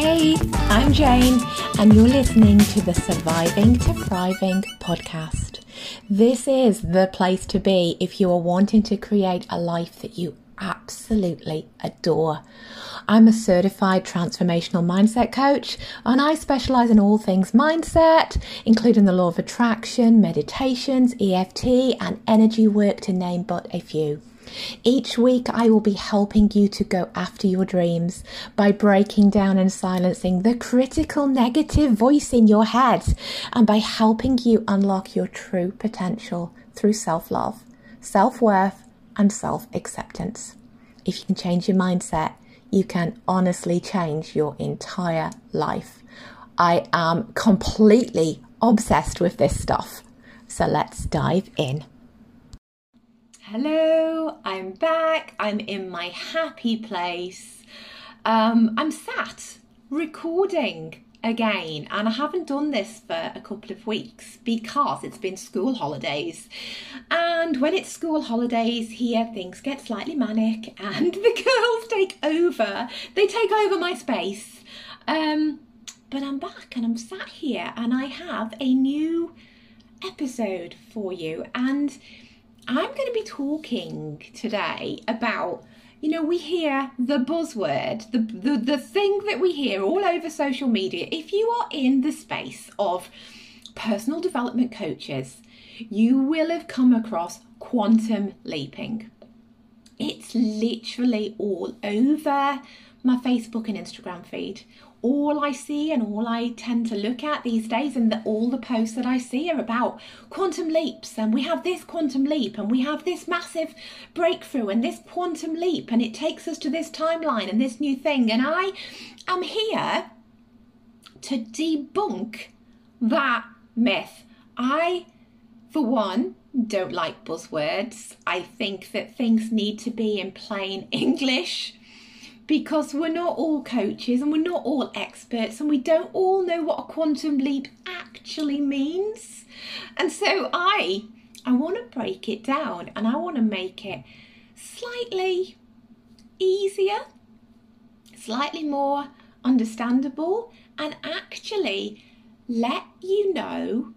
Hey, I'm Jane, and you're listening to the Surviving to Thriving podcast. This is the place to be if you are wanting to create a life that you absolutely adore. I'm a certified transformational mindset coach and I specialize in all things mindset, including the law of attraction, meditations, EFT, and energy work, to name but a few. Each week, I will be helping you to go after your dreams by breaking down and silencing the critical negative voice in your head and by helping you unlock your true potential through self love, self worth, and self acceptance. If you can change your mindset, you can honestly change your entire life. I am completely obsessed with this stuff. So let's dive in. Hello, I'm back. I'm in my happy place. Um, I'm sat recording again, and I haven't done this for a couple of weeks because it's been school holidays. And when it's school holidays here, things get slightly manic, and the girls take over. They take over my space. Um, but I'm back and I'm sat here, and I have a new episode for you. And I'm going to be talking today about, you know, we hear the buzzword, the, the, the thing that we hear all over social media. If you are in the space of personal development coaches, you will have come across quantum leaping. It's literally all over my Facebook and Instagram feed all I see and all I tend to look at these days, and the, all the posts that I see are about quantum leaps. And we have this quantum leap, and we have this massive breakthrough, and this quantum leap, and it takes us to this timeline and this new thing. And I am here to debunk that myth. I, for one, don't like buzzwords. I think that things need to be in plain English because we're not all coaches and we're not all experts and we don't all know what a quantum leap actually means. And so I I want to break it down and I want to make it slightly easier, slightly more understandable and actually let you know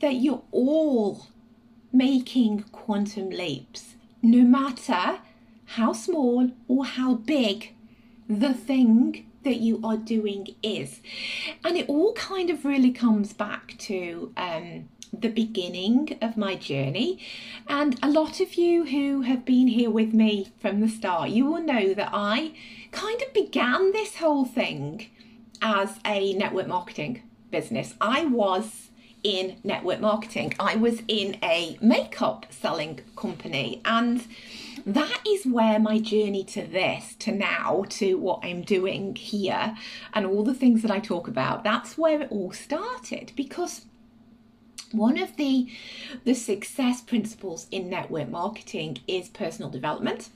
that you're all making quantum leaps no matter how small or how big the thing that you are doing is. And it all kind of really comes back to um, the beginning of my journey. And a lot of you who have been here with me from the start, you will know that I kind of began this whole thing as a network marketing business. I was in network marketing, I was in a makeup selling company. And that is where my journey to this, to now, to what I'm doing here, and all the things that I talk about, that's where it all started because one of the the success principles in network marketing is personal development.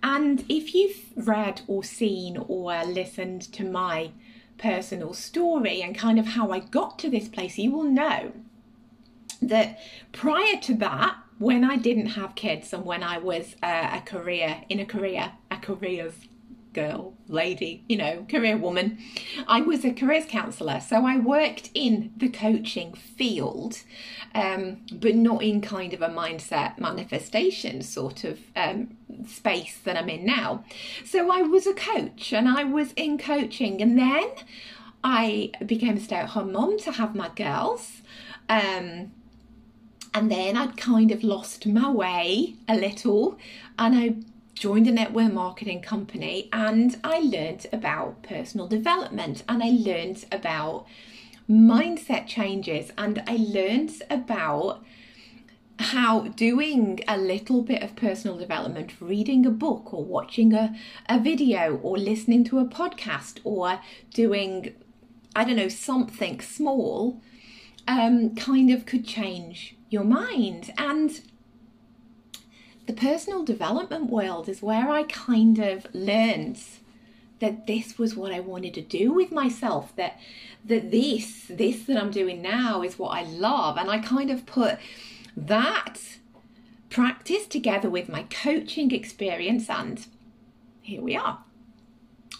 And if you've read or seen or listened to my personal story and kind of how I got to this place you will know that prior to that when I didn't have kids and when I was uh, a career in a career, a careers girl, lady, you know, career woman, I was a careers counsellor. So I worked in the coaching field, um, but not in kind of a mindset manifestation sort of um, space that I'm in now. So I was a coach and I was in coaching, and then I became a stay at home mom to have my girls. Um, and then I'd kind of lost my way a little and I joined a network marketing company and I learned about personal development and I learned about mindset changes and I learned about how doing a little bit of personal development, reading a book or watching a, a video or listening to a podcast or doing, I don't know, something small um, kind of could change your mind. And the personal development world is where I kind of learned that this was what I wanted to do with myself, that that this, this that I'm doing now is what I love. And I kind of put that practice together with my coaching experience and here we are.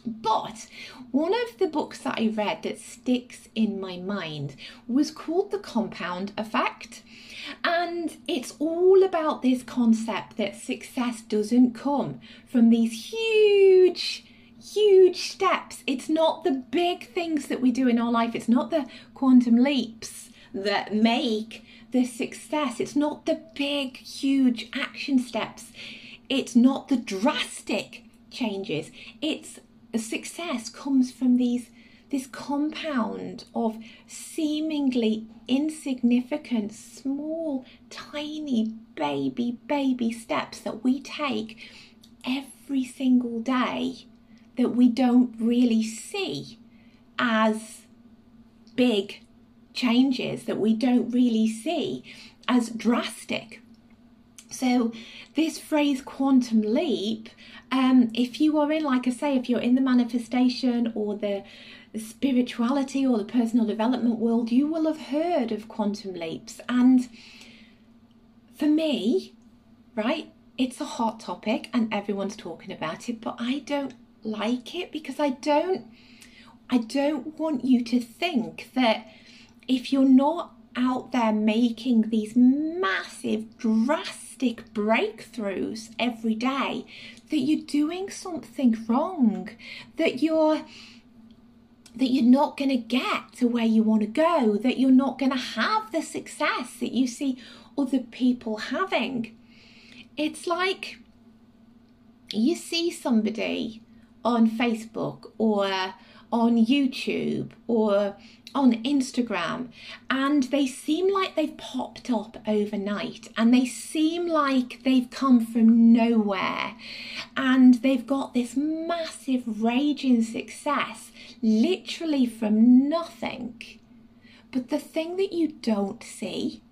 But one of the books that I read that sticks in my mind was called The Compound Effect. And it's all about this concept that success doesn't come from these huge, huge steps. It's not the big things that we do in our life, it's not the quantum leaps that make the success. It's not the big, huge action steps. It's not the drastic changes. It's success comes from these this compound of seemingly insignificant, small, tiny, baby, baby steps that we take every single day that we don't really see as big changes, that we don't really see as drastic. So, this phrase quantum leap, um, if you are in, like I say, if you're in the manifestation or the, spirituality or the personal development world, you will have heard of quantum leaps. And for me, right, it's a hot topic and everyone's talking about it, but I don't like it because I don't I don't want you to think that if you're not out there making these massive drastic breakthroughs every day that you're doing something wrong that you're that you're not going to get to where you want to go that you're not going to have the success that you see other people having. It's like you see somebody on Facebook or on YouTube or on Instagram and they seem like they've popped up overnight and they seem like they've come from nowhere and they've got this massive raging success literally from nothing. But the thing that you don't see,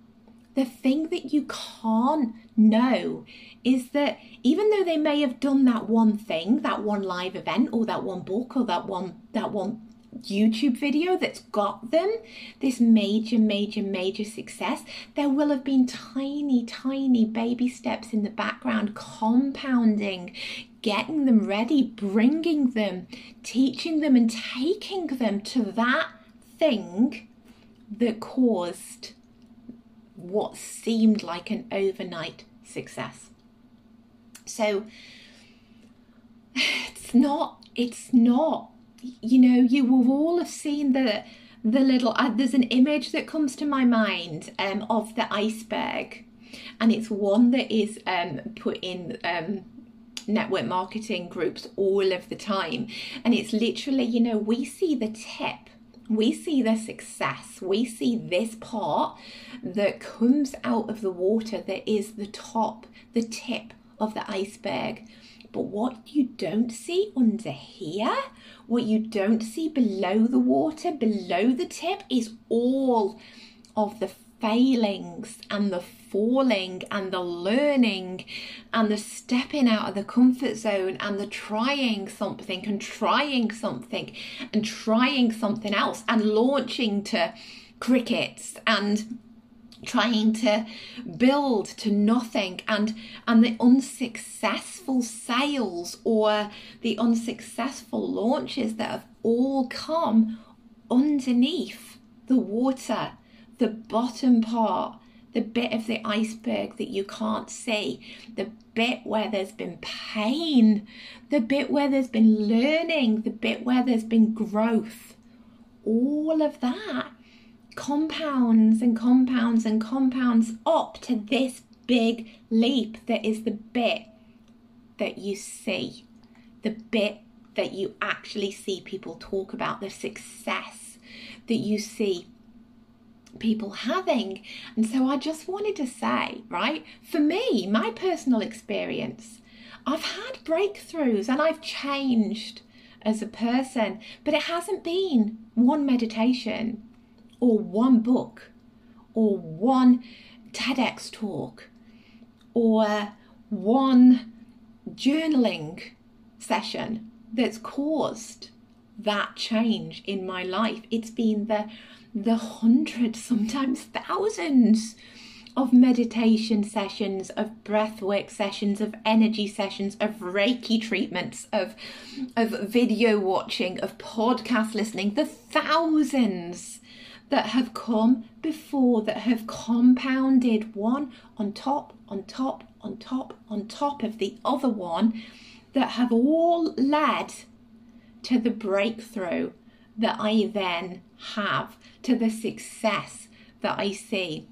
the thing that you can't know is that even though they may have done that one thing, that one live event or that one book or that one that one YouTube video that's got them this major, major, major success, there will have been tiny, tiny baby steps in the background compounding, getting them ready, bringing them, teaching them, and taking them to that thing that caused what seemed like an overnight success. So it's not, it's not you know, you will all have seen the the little. Uh, there's an image that comes to my mind um, of the iceberg, and it's one that is um, put in. Um, network marketing groups all of the time and it's literally you know we see the tip we see the success we see this part that comes out of the water that is the top the tip of the iceberg. But what you don't see under here, what you don't see below the water, below the tip, is all of the failings and the falling and the learning and the stepping out of the comfort zone and the trying something and trying something and trying something else and launching to crickets and trying to build to nothing and and the unsuccessful sales or the unsuccessful launches that have all come underneath the water the bottom part the bit of the iceberg that you can't see the bit where there's been pain the bit where there's been learning the bit where there's been growth all of that compounds and compounds and compounds up to this big leap that is the bit that you see, the bit that you actually see people talk about, the success that you see people having. And so I just wanted to say, right, for me, my personal experience, I've had breakthroughs and I've changed as a person, but it hasn't been one meditation or one book or one TEDx talk or one journaling session that's caused that change in my life. It's been the the hundreds, sometimes thousands of meditation sessions, of breathwork sessions, of energy sessions, of Reiki treatments, of, of video watching, of podcast listening, the thousands that have come before that have compounded one on top, on top, on top, on top of the other one that have all led to the breakthrough that I then have, to the success that I see.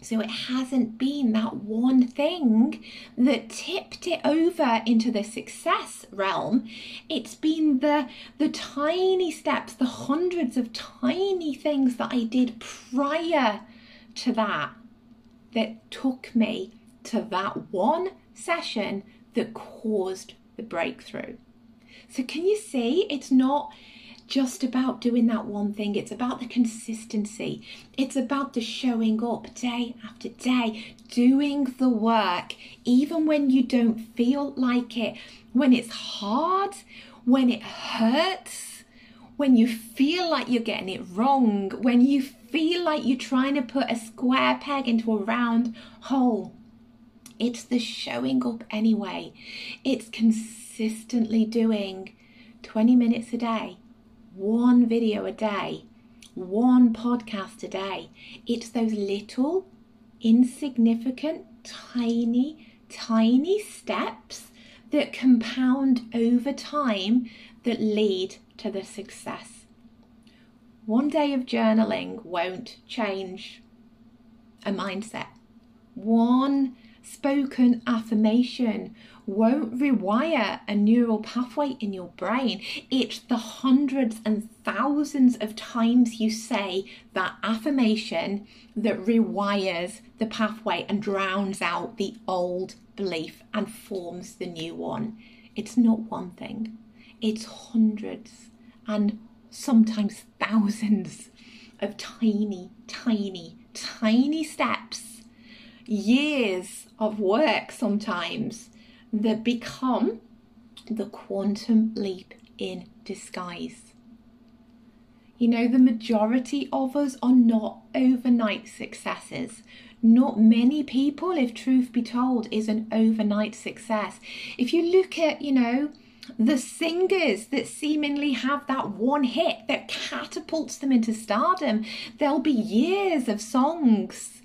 So it hasn't been that one thing that tipped it over into the success realm. It's been the the tiny steps, the hundreds of tiny things that I did prior to that that took me to that one session that caused the breakthrough. So can you see it's not just about doing that one thing. It's about the consistency. It's about the showing up day after day, doing the work, even when you don't feel like it, when it's hard, when it hurts, when you feel like you're getting it wrong, when you feel like you're trying to put a square peg into a round hole. It's the showing up anyway. It's consistently doing 20 minutes a day one video a day, one podcast a day. It's those little, insignificant, tiny, tiny steps that compound over time that lead to the success. One day of journaling won't change a mindset. One spoken affirmation won't rewire a neural pathway in your brain. It's the hundreds and thousands of times you say that affirmation that rewires the pathway and drowns out the old belief and forms the new one. It's not one thing, it's hundreds and sometimes thousands of tiny, tiny, tiny steps, years of work sometimes that become the quantum leap in disguise. You know, the majority of us are not overnight successes. Not many people, if truth be told, is an overnight success. If you look at, you know, the singers that seemingly have that one hit that catapults them into stardom, there'll be years of songs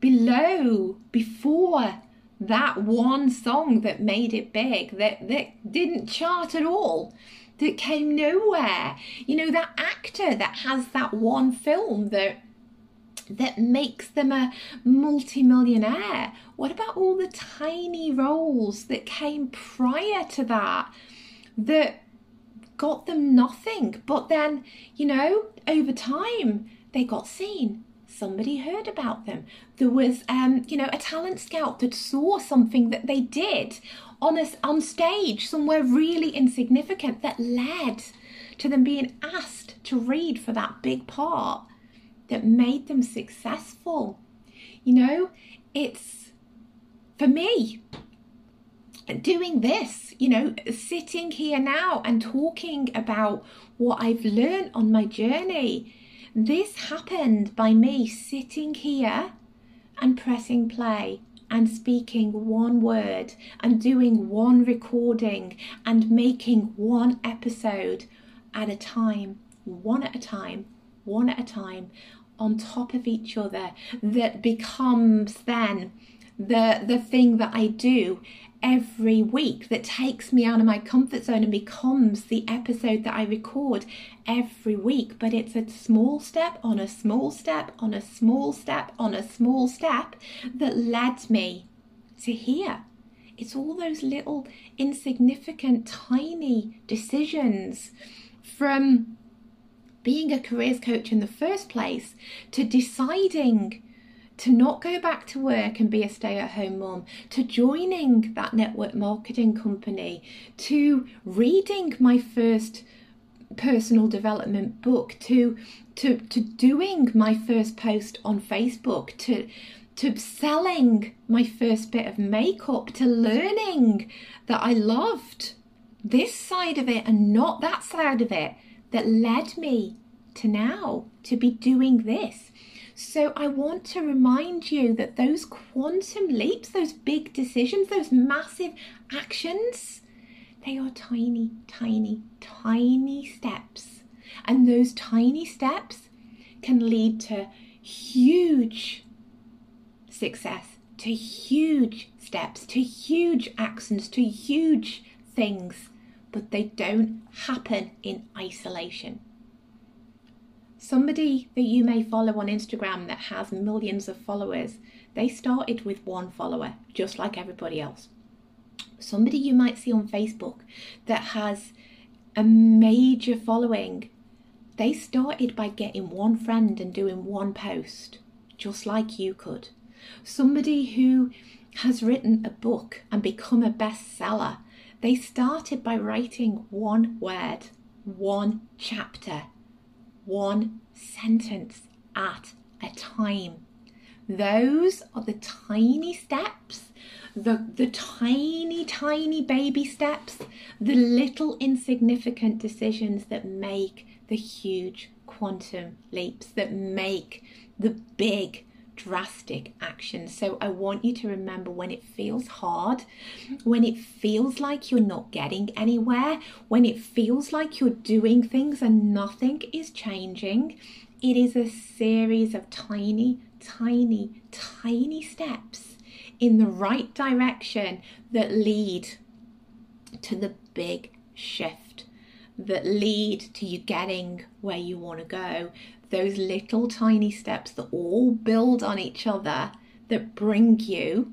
below, before that one song that made it big, that, that didn't chart at all, that came nowhere. You know, that actor that has that one film that that makes them a multimillionaire. What about all the tiny roles that came prior to that that got them nothing? But then, you know, over time they got seen somebody heard about them. There was, um, you know, a talent scout that saw something that they did on a, on stage somewhere really insignificant that led to them being asked to read for that big part that made them successful. You know, it's for me doing this, you know, sitting here now and talking about what I've learned on my journey this happened by me sitting here and pressing play and speaking one word and doing one recording and making one episode at a time, one at a time, one at a time, on top of each other, that becomes then the the thing that I do every week that takes me out of my comfort zone and becomes the episode that I record every week. But it's a small step on a small step on a small step on a small step that led me to here. It's all those little insignificant, tiny decisions from being a careers coach in the first place to deciding to not go back to work and be a stay at home mom, to joining that network marketing company, to reading my first personal development book, to to to doing my first post on Facebook, to to selling my first bit of makeup, to learning that I loved this side of it and not that side of it that led me to now to be doing this So I want to remind you that those quantum leaps, those big decisions, those massive actions, they are tiny, tiny, tiny steps. And those tiny steps can lead to huge success, to huge steps, to huge actions, to huge things, but they don't happen in isolation. Somebody that you may follow on Instagram that has millions of followers, they started with one follower, just like everybody else. Somebody you might see on Facebook that has a major following, they started by getting one friend and doing one post, just like you could. Somebody who has written a book and become a bestseller, they started by writing one word, one chapter, one sentence at a time. Those are the tiny steps, the, the tiny, tiny baby steps, the little insignificant decisions that make the huge quantum leaps, that make the big drastic action. So I want you to remember when it feels hard, when it feels like you're not getting anywhere, when it feels like you're doing things and nothing is changing, it is a series of tiny, tiny, tiny steps in the right direction that lead to the big shift that lead to you getting where you want to go those little tiny steps that all build on each other that bring you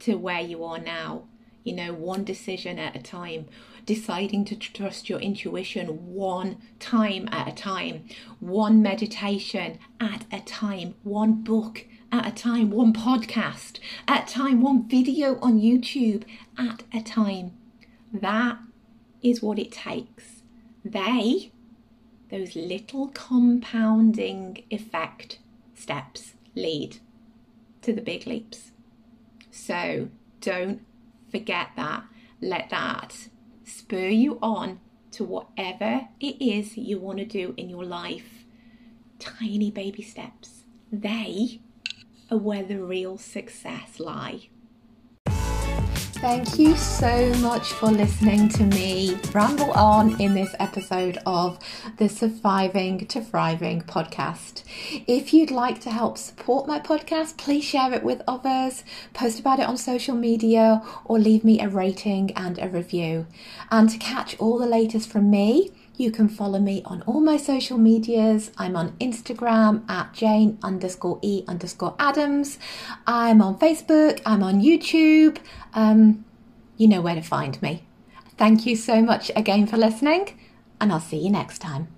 to where you are now. You know, one decision at a time, deciding to trust your intuition one time at a time, one meditation at a time, one book at a time, one podcast at a time, one video on YouTube at a time. That is what it takes. They those little compounding effect steps lead to the big leaps. So don't forget that. Let that spur you on to whatever it is you want to do in your life. Tiny baby steps. They are where the real success lie. Thank you so much for listening to me ramble on in this episode of the Surviving to Thriving podcast. If you'd like to help support my podcast, please share it with others, post about it on social media, or leave me a rating and a review. And to catch all the latest from me, you can follow me on all my social medias. I'm on Instagram at Jane underscore E underscore Adams. I'm on Facebook. I'm on YouTube. Um, you know where to find me. Thank you so much again for listening, and I'll see you next time.